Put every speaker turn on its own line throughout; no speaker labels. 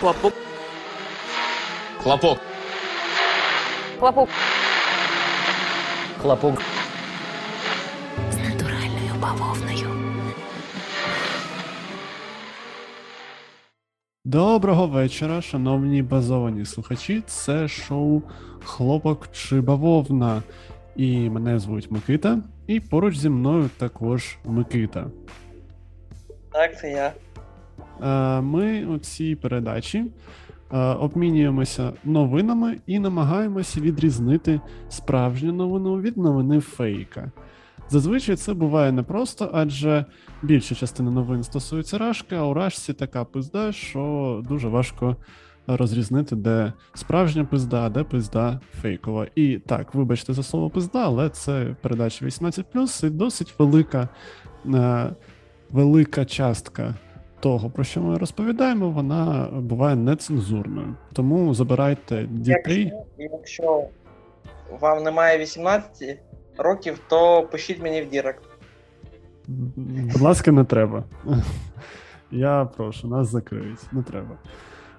Хлопок.
Хлопок.
Хлопок.
Хлопок.
З натуральною бавовною.
Доброго вечора, шановні базовані слухачі. Це шоу Хлопок чи бавовна. І мене звуть Микита, і поруч зі мною також Микита.
Так, це я.
Е, Ми у цій передачі е, обмінюємося новинами і намагаємося відрізнити справжню новину від новини фейка. Зазвичай це буває непросто, адже більша частина новин стосується рашки, а у рашці така пизда, що дуже важко розрізнити, де справжня пизда, а де пизда фейкова. І так, вибачте за слово пизда, але це передача 18+, і досить велика, е, велика частка того, про що ми розповідаємо, вона буває нецензурною. Тому забирайте дітей.
Якщо, якщо вам немає 18 років, то пишіть мені в Direct.
Будь ласка, не треба. Я прошу, нас закриють. Не треба.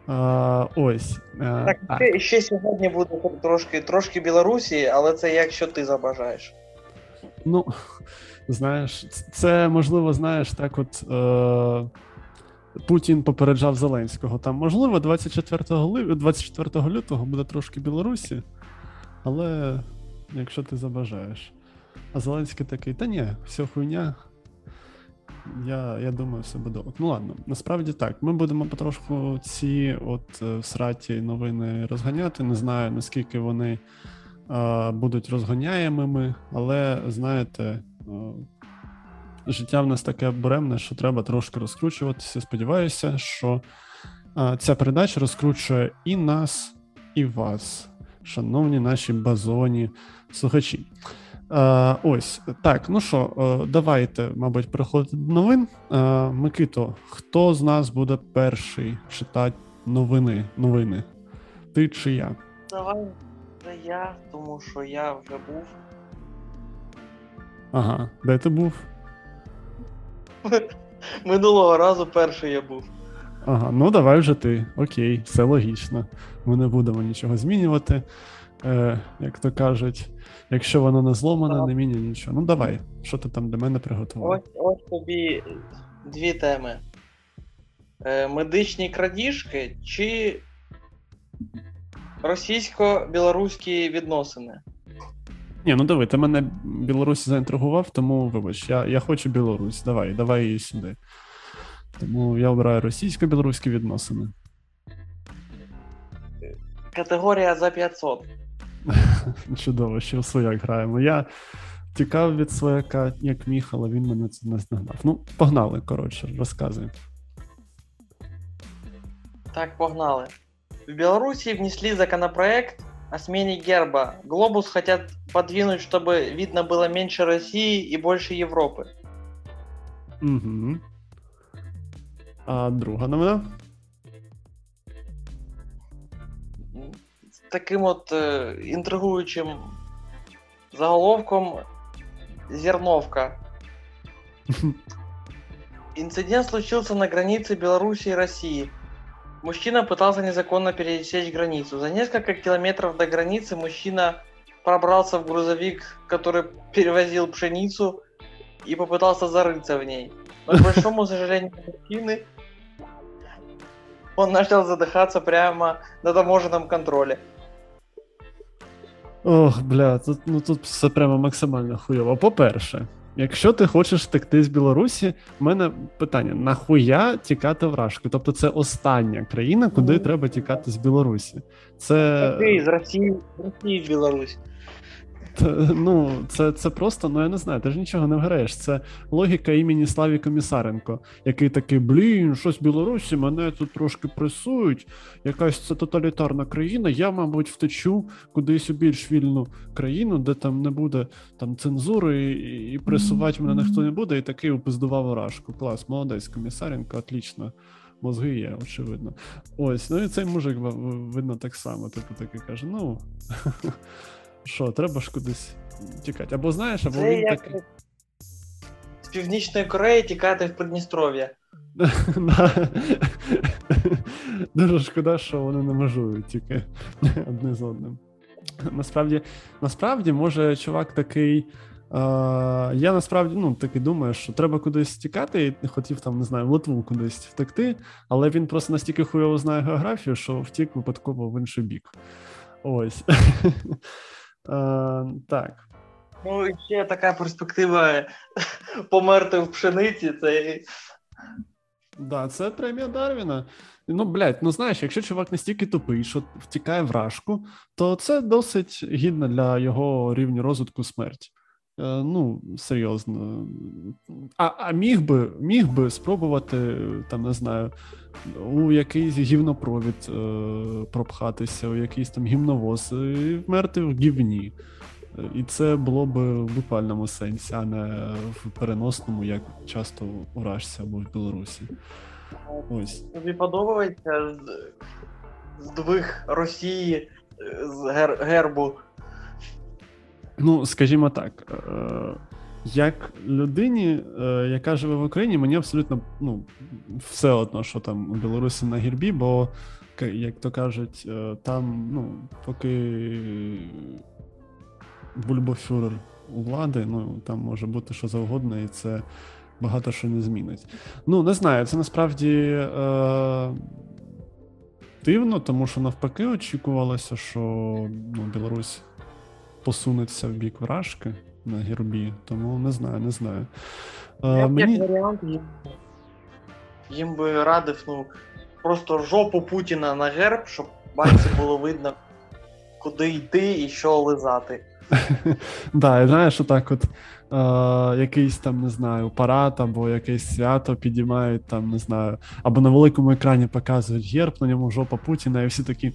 А, ось.
Так,
а,
ще, ще сьогодні буде трошки, трошки Білорусі, але це якщо ти забажаєш.
ну, знаєш, це можливо, знаєш, так от. Е, Путін попереджав Зеленського. Там, можливо, 24, ли- 24 лютого буде трошки Білорусі, але якщо ти забажаєш. А Зеленський такий, та ні, все хуйня. Я, я думаю, все буде. Ну ладно, насправді так. Ми будемо потрошку ці от е, всраті новини розганяти. Не знаю, наскільки вони е, будуть розганяємими, але знаєте, е, життя в нас таке буремне, що треба трошки розкручуватися. Сподіваюся, що ця передача розкручує і нас, і вас, шановні наші базоні слухачі. Е, ось так. Ну що, е, давайте, мабуть, переходити до новин. Е, Микито, хто з нас буде перший читати новини? Новини? Ти чи я?
Давай це я, тому що я вже був.
Ага, де ти був?
Минулого разу перший я був.
Ага, ну давай вже ти. Окей, все логічно. Ми не будемо нічого змінювати. Е, як то кажуть, якщо воно не зломане, не міняє нічого. Ну давай, що ти там для мене приготував?
Ось, ось тобі дві теми: е, медичні крадіжки чи російсько-білоруські відносини.
Ні, ну диви, ти мене Білорусі заінтригував, тому вибач, я, я хочу Білорусь. Давай, давай її сюди. Тому я обираю російсько-білоруські відносини.
Категорія за 500.
Чудово, ще в свояк граємо. Я тікав від свояка, як міг, але він мене це не знагнав. Ну, погнали, коротше, розказуй.
Так, погнали. В Беларуси внесли законопроект о смене герба. Глобус хотят подвинуть, чтобы видно было меньше России и больше Европы.
Угу. А друга новина?
С таким вот э, интригующим заголовком «Зерновка». Инцидент случился на границе Беларуси и России. Мужчина пытался незаконно пересечь границу. За несколько километров до границы мужчина пробрался в грузовик, который перевозил пшеницу и попытался зарыться в ней. Но, к большому сожалению мужчины, он начал задыхаться прямо на таможенном контроле.
Ох, бля, тут, ну, тут все прямо максимально хуйово. По-перше, якщо ти хочеш втекти з Білорусі, в мене питання: нахуя тікати в Рашку? Тобто це остання країна, куди
Ну,
треба тікати з Білорусі. Це.
з Росії, з Росії в Беларусь.
Та, ну, це, це просто, ну я не знаю, ти ж нічого не вграєш. Це логіка імені Славі Комісаренко, який такий, блін, щось в Білорусі, мене тут трошки пресують, якась це тоталітарна країна. Я, мабуть, втечу кудись у більш вільну країну, де там не буде там цензури і, і пресувати мене ніхто не буде, і такий упиздував рашку. Клас, молодець, Комісаренко, отлично. Мозги є, очевидно. Ось, ну і цей мужик видно так само. Типу такий каже: ну. Що, треба ж кудись тікати. Або знаєш, або
Це
він
як
такий.
з Північної Кореї тікати в Придністров'я.
Дуже шкода, що вони не межують тільки одне з одним. Насправді, насправді, може, чувак такий. Е, я насправді ну, таки думаю, що треба кудись тікати, і хотів там, не знаю, в Литву кудись втекти, але він просто настільки хуйово знає географію, що втік випадково в інший бік. Ось. Е, так.
Ну, і ще така перспектива померти в пшениці. Це
Да, це премія Дарвіна. Ну, блядь, ну знаєш, якщо чувак настільки тупий, що втікає в рашку, то це досить гідно для його рівня розвитку смерть. Е, ну, серйозно. А а міг би міг би спробувати, там, не знаю, у якийсь гівнопровід е, пропхатися, у якийсь там гімновоз і вмерти в гівні. І це було б в буквальному сенсі, а не в переносному, як часто у Рашці або в Білорусі. Ось.
Тобі подобається здвиг Росії з гер- гербу.
Ну, скажімо так, е, як людині, е, яка живе в Україні, мені абсолютно ну, все одно, що там у Білорусі на гірбі, бо, як то кажуть, е, там, ну, поки бульбофюрер у влади, ну там може бути що завгодно, і це багато що не змінить. Ну, не знаю, це насправді е, дивно, тому що навпаки очікувалося, що ну, Білорусь посунеться в бік вражки на гербі, тому не знаю, не знаю. Е,
Я б
мені...
як варіант їм, їм би радив, ну, просто жопу Путіна на герб, щоб бачці було видно, куди йти і що лизати.
Так, знаєш, отак от е, якийсь там, не знаю, парад або якесь свято підіймають, там, не знаю, або на великому екрані показують герб, на ньому жопа Путіна, і всі такі,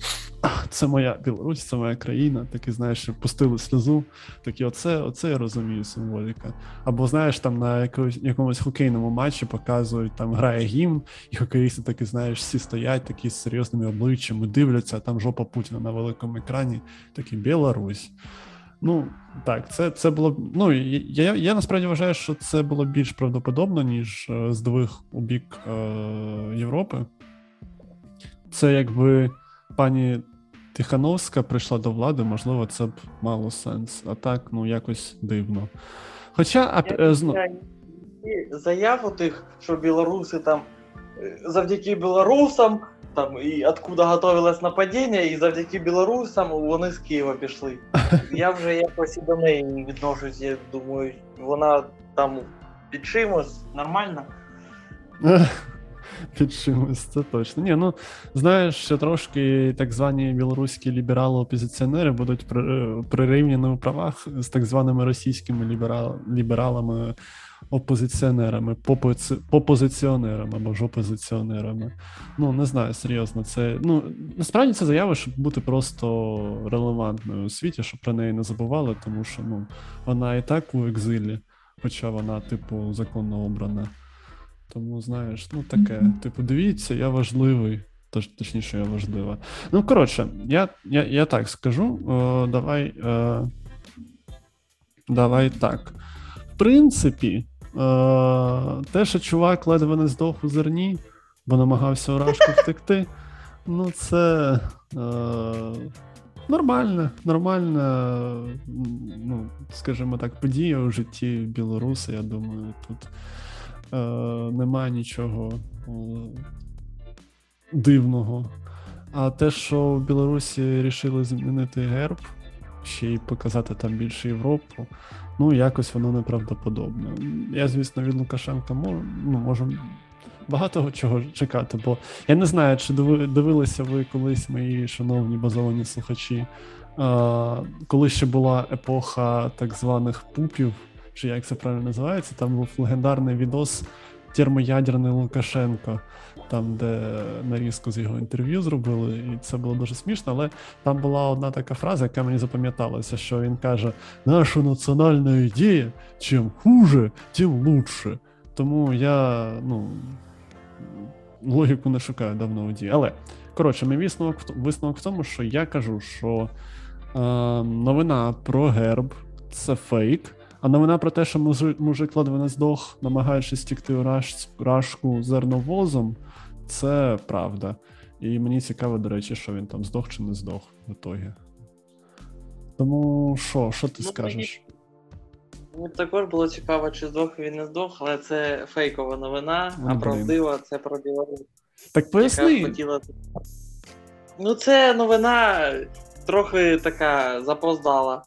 це моя Білорусь, це моя країна. Такі, знаєш, пустили сльозу. Такі, оце, оце я розумію символіка. Або знаєш, там на якомусь, якомусь хокейному матчі показують, там грає гімн, і хокеїсти такі, знаєш, всі стоять такі з серйозними обличчями, дивляться, а там жопа Путіна на великому екрані, такі Білорусь. Ну, так, це це було. Ну, я я насправді вважаю, що це було більш правдоподобно, ніж е, здвиг у бік е, Європи. Це якби пані Тихановська прийшла до влади, можливо, це б мало сенс. А так, ну, якось дивно. Хоча, а, е, зно...
заяв у тих, що білоруси там е, завдяки білорусам там і откуда готовилось нападіння, і завдяки білорусам вони з Києва пішли. Я вже якось і до неї відношусь. Я думаю, вона там під чимось нормально.
Під чимось, це точно. Ні, ну знаєш, що трошки так звані білоруські ліберали-опозиціонери будуть прирівняні у правах з так званими російськими ліберал, лібералами опозиціонерами, попози... попозиціонерами або ж опозиціонерами. Ну, не знаю, серйозно, це. Ну, насправді це заява, щоб бути просто релевантною у світі, щоб про неї не забували, тому що ну, вона і так у екзилі, хоча вона, типу, законно обрана. Тому, знаєш, ну таке. Типу, дивіться, я важливий. Тож, точніше, я важлива. Ну, коротше, я я, я так скажу. О, давай. Е, Давай так. В принципі, Е, те, що чувак ледве не здох у зерні, бо намагався уражку втекти. Ну, це е, нормальна, нормальна, ну, скажімо так, подія у житті білоруса. Я думаю, тут е, немає нічого е, дивного. А те, що в Білорусі рішили змінити герб, ще й показати там більше Європу ну якось воно неправдоподобне. Я, звісно, від Лукашенка можу, ну, можу багато чого чекати, бо я не знаю, чи дивилися ви колись мої шановні базовані слухачі, коли ще була епоха так званих пупів, чи як це правильно називається, там був легендарний відос термоядерний Лукашенко там, де нарізку з його інтерв'ю зробили, і це було дуже смішно. Але там була одна така фраза, яка мені запам'яталася, що він каже: наша національна ідея, чим хуже, тим лучше. Тому я ну, логіку не шукаю давно у дії. Але коротше, мій висновок висновок в тому, що я кажу, що е, новина про герб це фейк. А новина про те, що мужик ледве не здох, намагаючись тікти рашку зерновозом, це правда. І мені цікаво, до речі, що він там здох чи не здох в ітогі. Тому що, що ти
Ну,
скажеш?
Мені також було цікаво, чи здох він не здох, але це фейкова новина,
Ну,
а правдива це про Білорусь.
Так поясни.
хотіла. Ну, це новина трохи така запоздала.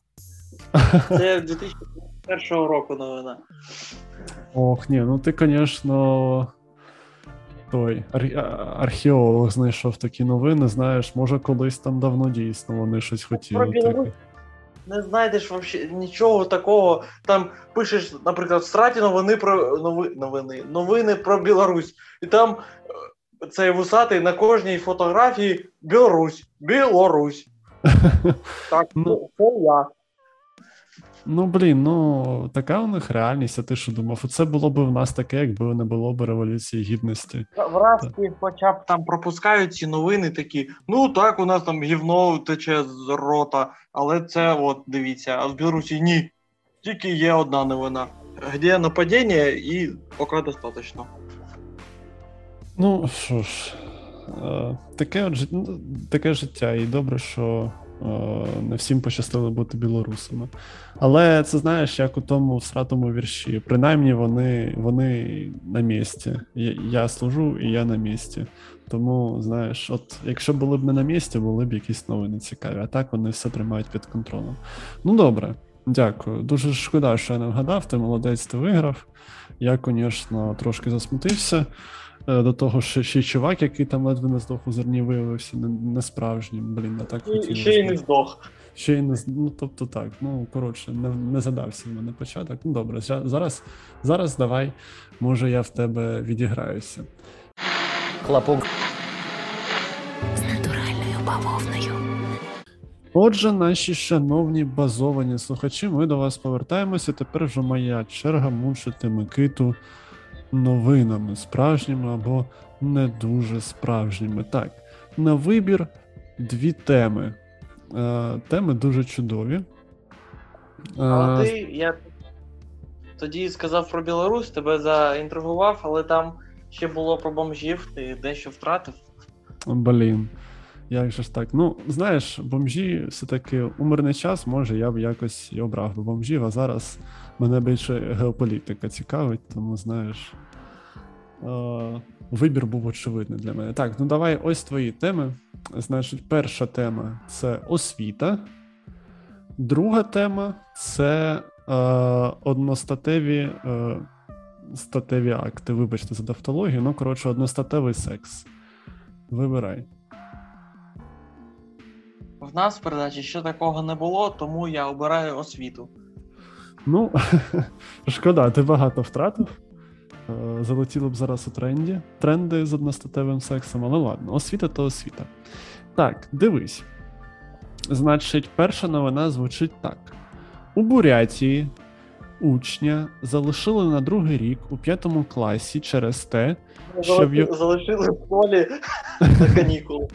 Це 2001 року новина.
Ох, ні, ну ти, звісно, той ар- археолог знайшов такі новини, знаєш, може колись там давно дійсно вони щось хотіли.
Білорусь. Не знайдеш вообще нічого такого. Там пишеш, наприклад, в страті новини про нови, новини, новини про Білорусь. І там е, цей вусатий на кожній фотографії Білорусь, Білорусь. Так,
Ну.
це я.
Ну, блін, ну така у них реальність, а ти що думав? Оце було б в нас таке, якби не було б революції гідності.
Вразки хоча б там пропускають ці новини такі. Ну так, у нас там гівно тече з рота, але це от дивіться, а в Білорусі ні. Тільки є одна новина. Де нападіння і поки достатньо.
Ну, що ж, е, таке, от, ну, таке життя, і добре, що не всім пощастило бути білорусами. Але це знаєш, як у тому всратому вірші. Принаймні вони, вони на місці. Я, я служу і я на місці. Тому, знаєш, от якщо були б не на місці, були б якісь новини цікаві. А так вони все тримають під контролем. Ну добре, дякую. Дуже шкода, що я не вгадав, ти молодець, ти виграв. Я, звісно, трошки засмутився. Е, До того, що ще й чувак, який там ледве не здох у зерні, виявився не, не справжнім. Блін, а так хотілося.
ще й не здох.
Ще й не ну, тобто так. Ну коротше, не, не задався в мене початок. Ну добре, зараз, зараз давай, може, я в тебе відіграюся.
Хлопок. З натуральною бавовною.
Отже, наші шановні базовані слухачі, ми до вас повертаємося. Тепер вже моя черга мучити Микиту новинами, справжніми або не дуже справжніми. Так, на вибір дві теми. Е, теми дуже чудові. Е,
Але ти, я тоді сказав про Білорусь, тебе заінтригував, але там ще було про бомжів, ти дещо втратив.
Блін. Як же ж так? Ну, знаєш, бомжі все-таки у мирний час, може, я б якось і обрав би бомжів, а зараз мене більше геополітика цікавить, тому знаєш. Е, вибір був очевидний для мене. Так, ну давай ось твої теми. Значить, перша тема це освіта. Друга тема це е, одностатеві е, статеві акти. Вибачте за тавтологію, ну коротше, одностатевий секс. Вибирай.
В нас в передачі ще такого не було, тому я обираю освіту.
Ну, шкода, ти багато втратив. Е, Залетіло б зараз у тренді. Тренди з одностатевим сексом, але ладно, освіта то освіта. Так, дивись. Значить, перша новина звучить так: у Бурятії учня залишили на другий рік у п'ятому класі через те, Щоб
Залишили,
ю-
залишили в школі на канікули.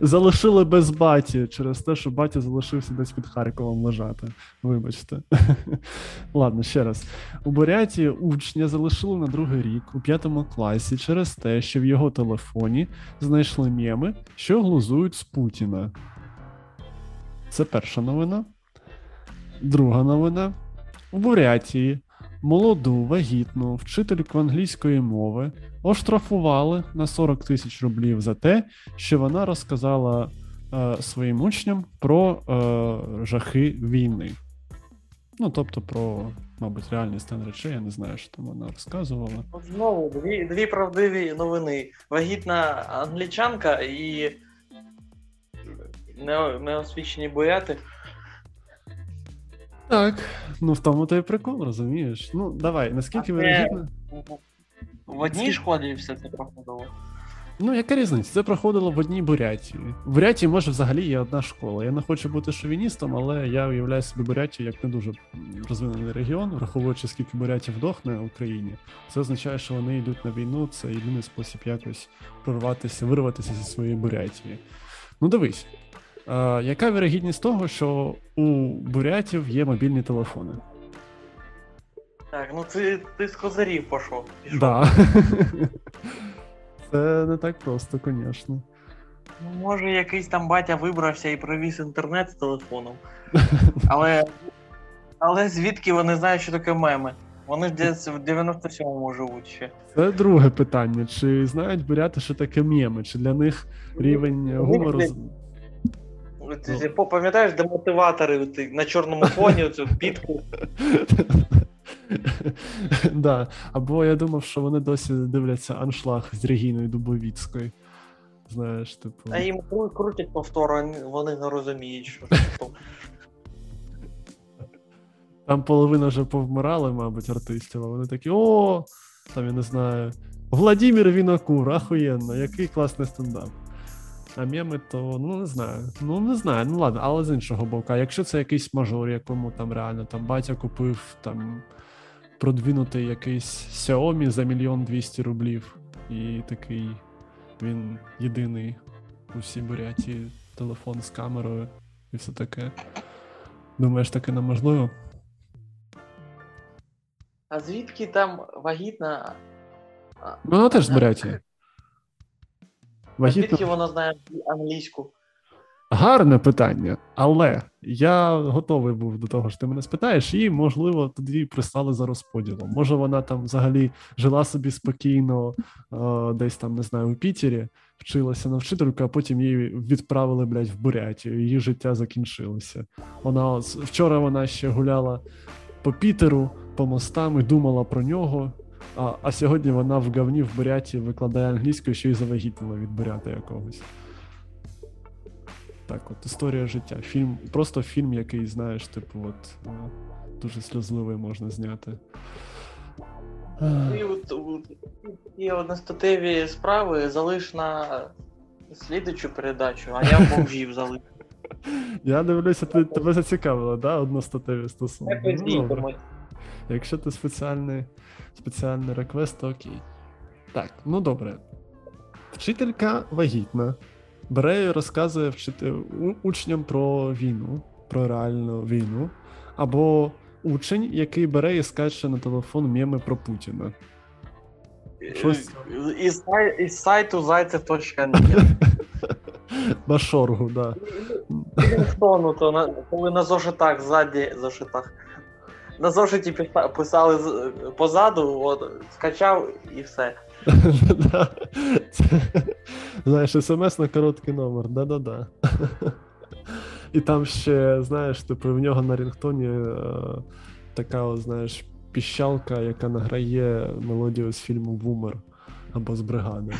Залишили без баті через те, що батя залишився десь під Харковом лежати. Вибачте. Ладно, ще раз. У Бурятії учня залишили на другий рік у п'ятому класі через те, що в його телефоні знайшли меми, що глузують з Путіна. Це перша новина. Друга новина. У Бурятії молоду вагітну вчительку англійської мови оштрафували на 40 тисяч рублів за те, що вона розказала е, своїм учням про е, жахи війни. Ну, тобто про, мабуть, реальний стан речей, я не знаю, що там вона розказувала.
Знову дві, дві правдиві новини. Вагітна англічанка і не, неосвічені буряти.
Так, ну в тому то і прикол, розумієш. Ну, давай, наскільки вирогідно.
В одній школі все це проходило.
Ну, яка різниця? Це проходило в одній Бурятії. В Бурятії, може, взагалі є одна школа. Я не хочу бути шовіністом, але я уявляю собі Бурятію як не дуже розвинений регіон, враховуючи, скільки бурятів вдохне в Україні. Це означає, що вони йдуть на війну. Це єдиний спосіб якось прорватися, вирватися зі своєї Бурятії. Ну, дивись, яка вірогідність того, що у бурятів є мобільні телефони?
Так, ну ти, ти з козарів пішов.
Да. Це не так просто, звісно.
Ну, може, якийсь там батя вибрався і привіз інтернет з телефоном. Але, але звідки вони знають, що таке меми? Вони ж десь в 97-му живуть ще.
Це друге питання. Чи знають буряти, що таке мєми? Чи для них рівень гумору.
По- Пам'ятаєш демотиватори ти, на чорному фоні, оцю підку.
да. Або я думав, що вони досі дивляться аншлаг з Регіною Дубовіцькою. Знаєш, типу.
А їм кру- крутять повторно, вони не розуміють, що це.
Там половина вже повмирали, мабуть, артистів, а вони такі: о, там я не знаю. Владимир Вінокур, ахуєнно, який класний стендап. А меми, то ну не знаю. Ну не знаю, ну ладно, але з іншого боку, а якщо це якийсь мажор, якому там реально там батя купив там продвинутий якийсь Xiaomi за мільйон двісті рублів, і такий він єдиний у всій Буряті телефон з камерою і все таке. Думаєш, таке неможливо?
А звідки там вагітна?
Ну, вона теж з Бурятії.
Звідки вона знає англійську?
Гарне питання, але я готовий був до того, що ти мене спитаєш, і можливо тоді прислали за розподілом. Може, вона там взагалі жила собі спокійно, е, десь там не знаю, у Пітері, вчилася на вчительку, а потім її відправили, блядь, в Бурятію. Її життя закінчилося. Вона вчора вона ще гуляла по Пітеру, по мостам і думала про нього. А, а сьогодні вона в говні в Буряті викладає англійською, що й завагітніла від бурята якогось. Так, от історія життя. Фільм, просто фільм, який, знаєш, типу, от е, дуже сльозливий можна зняти.
І от, от, ті одностатеві справи залиш на слідучу передачу, а я бомжів залишу.
Я дивлюся, ти, тебе зацікавило, да? Одностатеві стосунки. Ну. Якщо ти спеціальний, спеціальний реквест, то окей. Так, ну добре. Вчителька вагітна. Бере і розказує вчити... учням про війну, про реальну війну. Або учень, який бере і скаче на телефон меми про Путіна. Щось-
Із, із сайту зайцев.нет.
На шоргу, да.
Рінгтону, то на, коли на зошитах ззаді зошитах. На зошиті писали позаду, от, скачав і все.
Знаєш, смс на короткий номер, да-да-да. І там ще, знаєш, типу, в нього на рінгтоні е, така, знаєш, піщалка, яка награє мелодію з фільму Бумер або з бригади.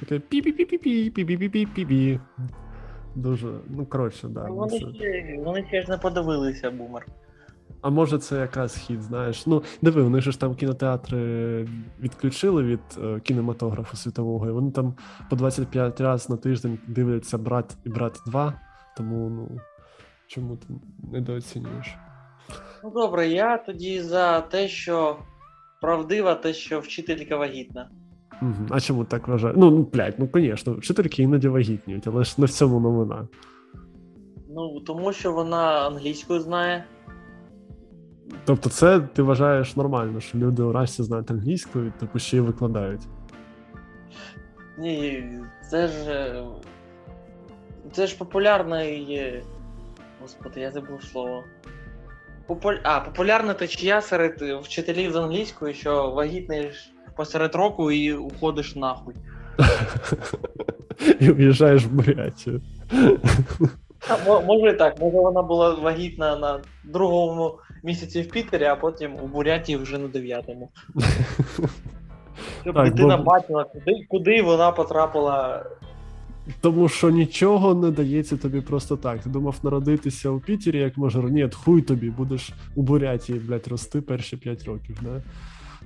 Таке пі-пі-пі-пі-пі, пі-пі-пі-пі-пі. Дуже, ну коротше, да. ну,
Вони
це-
ще, вони ще ж не подивилися бумер.
А може це якраз хід, знаєш. Ну, диви, вони ж там кінотеатри відключили від е, кінематографу світового, і вони там по 25 разів на тиждень дивляться брат і брат 2, тому ну чому ти недооцінюєш?
Ну добре, я тоді за те, що правдива, те, що вчителька вагітна.
Угу. А чому так вважаєш? Ну, ну, блядь, ну звісно, вчительки іноді вагітніють, але ж не в цьому новина.
Ну, тому що вона англійською знає.
Тобто, це ти вважаєш нормально, що люди у расі знають англійську і типу ще й викладають.
Ні, це ж. е, Це ж популярний. Господи, я забув слово. Популь... А, популярна течія серед вчителів з англійської, що вагітний посеред року і уходиш нахуй.
І в'їжджаєш в Бурятію.
Може і так, може вона була вагітна на другому місяці в Пітері, а потім у Бурятії вже на дев'ятому. Щоб дитина бачила, куди, куди вона потрапила.
Тому що нічого не дається тобі просто так. Ти думав народитися у Пітері як мажор. Ні, хуй тобі, будеш у Бурятії, блядь, рости перші 5 років, да?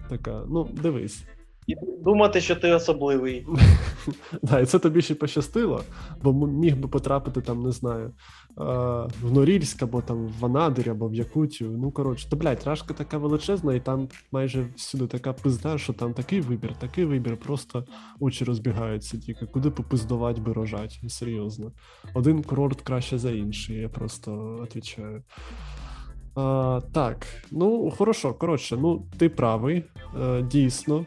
Така, ну, дивись.
І думати, що ти особливий.
Да, і це тобі ще пощастило, бо міг би потрапити там, не знаю, е, в Норільськ або там в Анадир, або в Якутію. Ну, коротше, то, блядь, рашка така величезна, і там майже всюди така пизда, що там такий вибір, такий вибір, просто очі розбігаються тільки. Куди попиздувати би рожать? Серйозно. Один курорт краще за інший, я просто відповідаю. А, так, ну хорошо, коротше, ну ти правий, е, дійсно.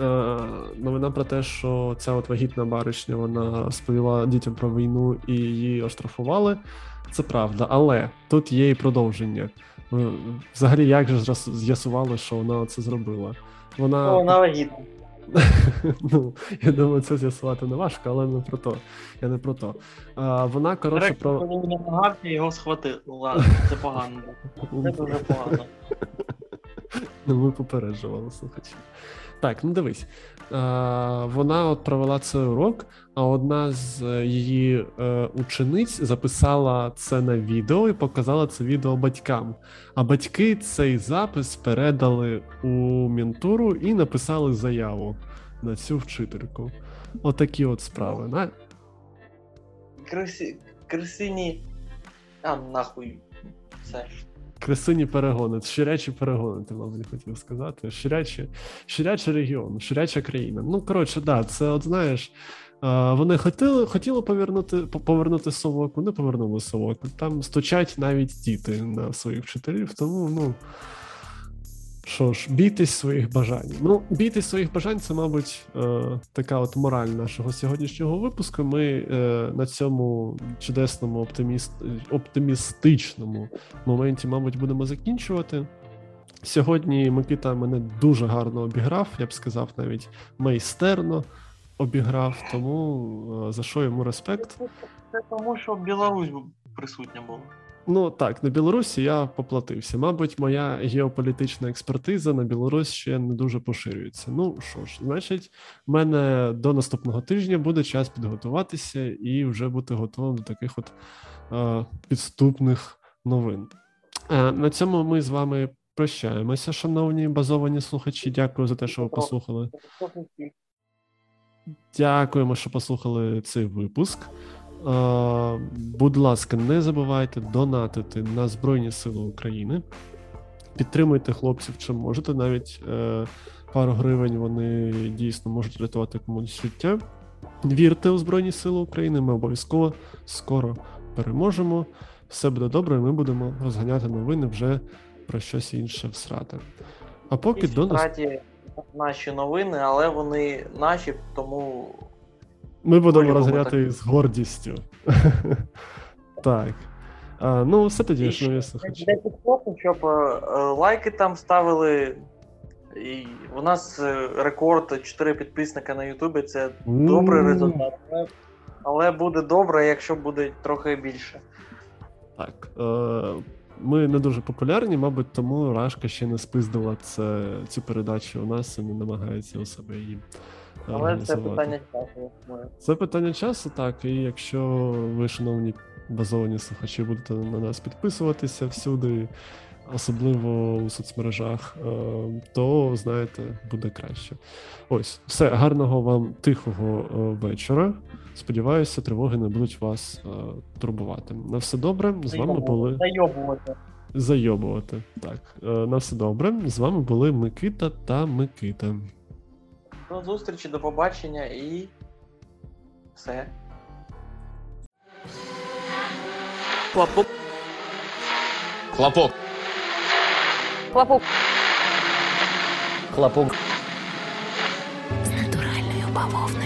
Е, новина про те, що ця от вагітна баришня вона сповіла дітям про війну і її оштрафували. Це правда, але тут є і продовження. Е, Взагалі, як же з'ясували, що вона це зробила? Вона,
Ну, Вона вагітна.
ну, я думаю, це з'ясувати не важко, але не про то. Я не про то. А, вона, коротше, про.
коли його схватив. Ну, Ладно, це погано. Це дуже погано.
Ну, ми попереджували слухачі. Так, ну дивись. А, вона от провела цей урок, а одна з е, її е, учениць записала це на відео і показала це відео батькам. А батьки цей запис передали у ментуру і написали заяву на цю вчительку. Отакі от справи. На...
Крисі... Крисині. А, нахуй. Це.
Красині перегони, щирячі перегони, ти, мабуть, хотів сказати. Щирячі, щирячий регіон, щиряча країна. Ну, коротше, да, це от знаєш. е, Вони хотіли, хотіли повернути, по- повернути совок, вони повернули совок. Там стучать навіть діти на своїх вчителів, тому ну. Що ж, бійтесь своїх бажань. Ну, бійтесь своїх бажань це, мабуть, е, така от мораль нашого сьогоднішнього випуску. Ми е, на цьому чудесному оптиміст, оптимістичному моменті, мабуть, будемо закінчувати. Сьогодні Микита мене дуже гарно обіграв, я б сказав, навіть майстерно обіграв, тому е, за що йому респект.
Це тому, що Білорусь присутня була.
Ну так, на Білорусі я поплатився. Мабуть, моя геополітична експертиза на Білорусь ще не дуже поширюється. Ну що ж, значить, в мене до наступного тижня буде час підготуватися і вже бути готовим до таких от е, підступних новин. Е, на цьому ми з вами прощаємося, шановні базовані слухачі. Дякую за те, що ви послухали. Дякуємо, що послухали цей випуск. Е, будь ласка, не забувайте донатити на Збройні Сили України. Підтримуйте хлопців, чим можете. Навіть е, пару гривень вони дійсно можуть рятувати комусь життя. Вірте у Збройні Сили України. Ми обов'язково скоро переможемо. Все буде добре, і ми будемо розганяти новини вже про щось інше всрати. А поки до нас.
Наші новини, але вони наші, тому
Ми будемо
так.
з гордістю. так. А, ну, все тоді, шановні
ще
слухачі.
для підкопу, щоб е, е, лайки там ставили. І у нас е, рекорд 4 підписника на Ютубі. Це добрий результат. Але- Але буде добре, якщо буде трохи більше.
Так. Е, ми не дуже популярні, мабуть, тому Рашка ще не спиздила це, цю передачу у нас і не намагається у себе її.
Але це питання часу.
Це питання часу, так. І якщо ви, шановні базовані слухачі, будете на нас підписуватися всюди, особливо у соцмережах, е, то знаєте, буде краще. Ось, все, гарного вам тихого е, вечора. Сподіваюся, тривоги не будуть вас е, турбувати. На все добре. З вами були
Зайобувати.
зайобувати. Так, на все добре. З вами були Микита та Микита.
До зустрічі, до побачення і все.
Хлопок.
Хлопок.
Хлопок. Хлопок. З натуральною бавовною.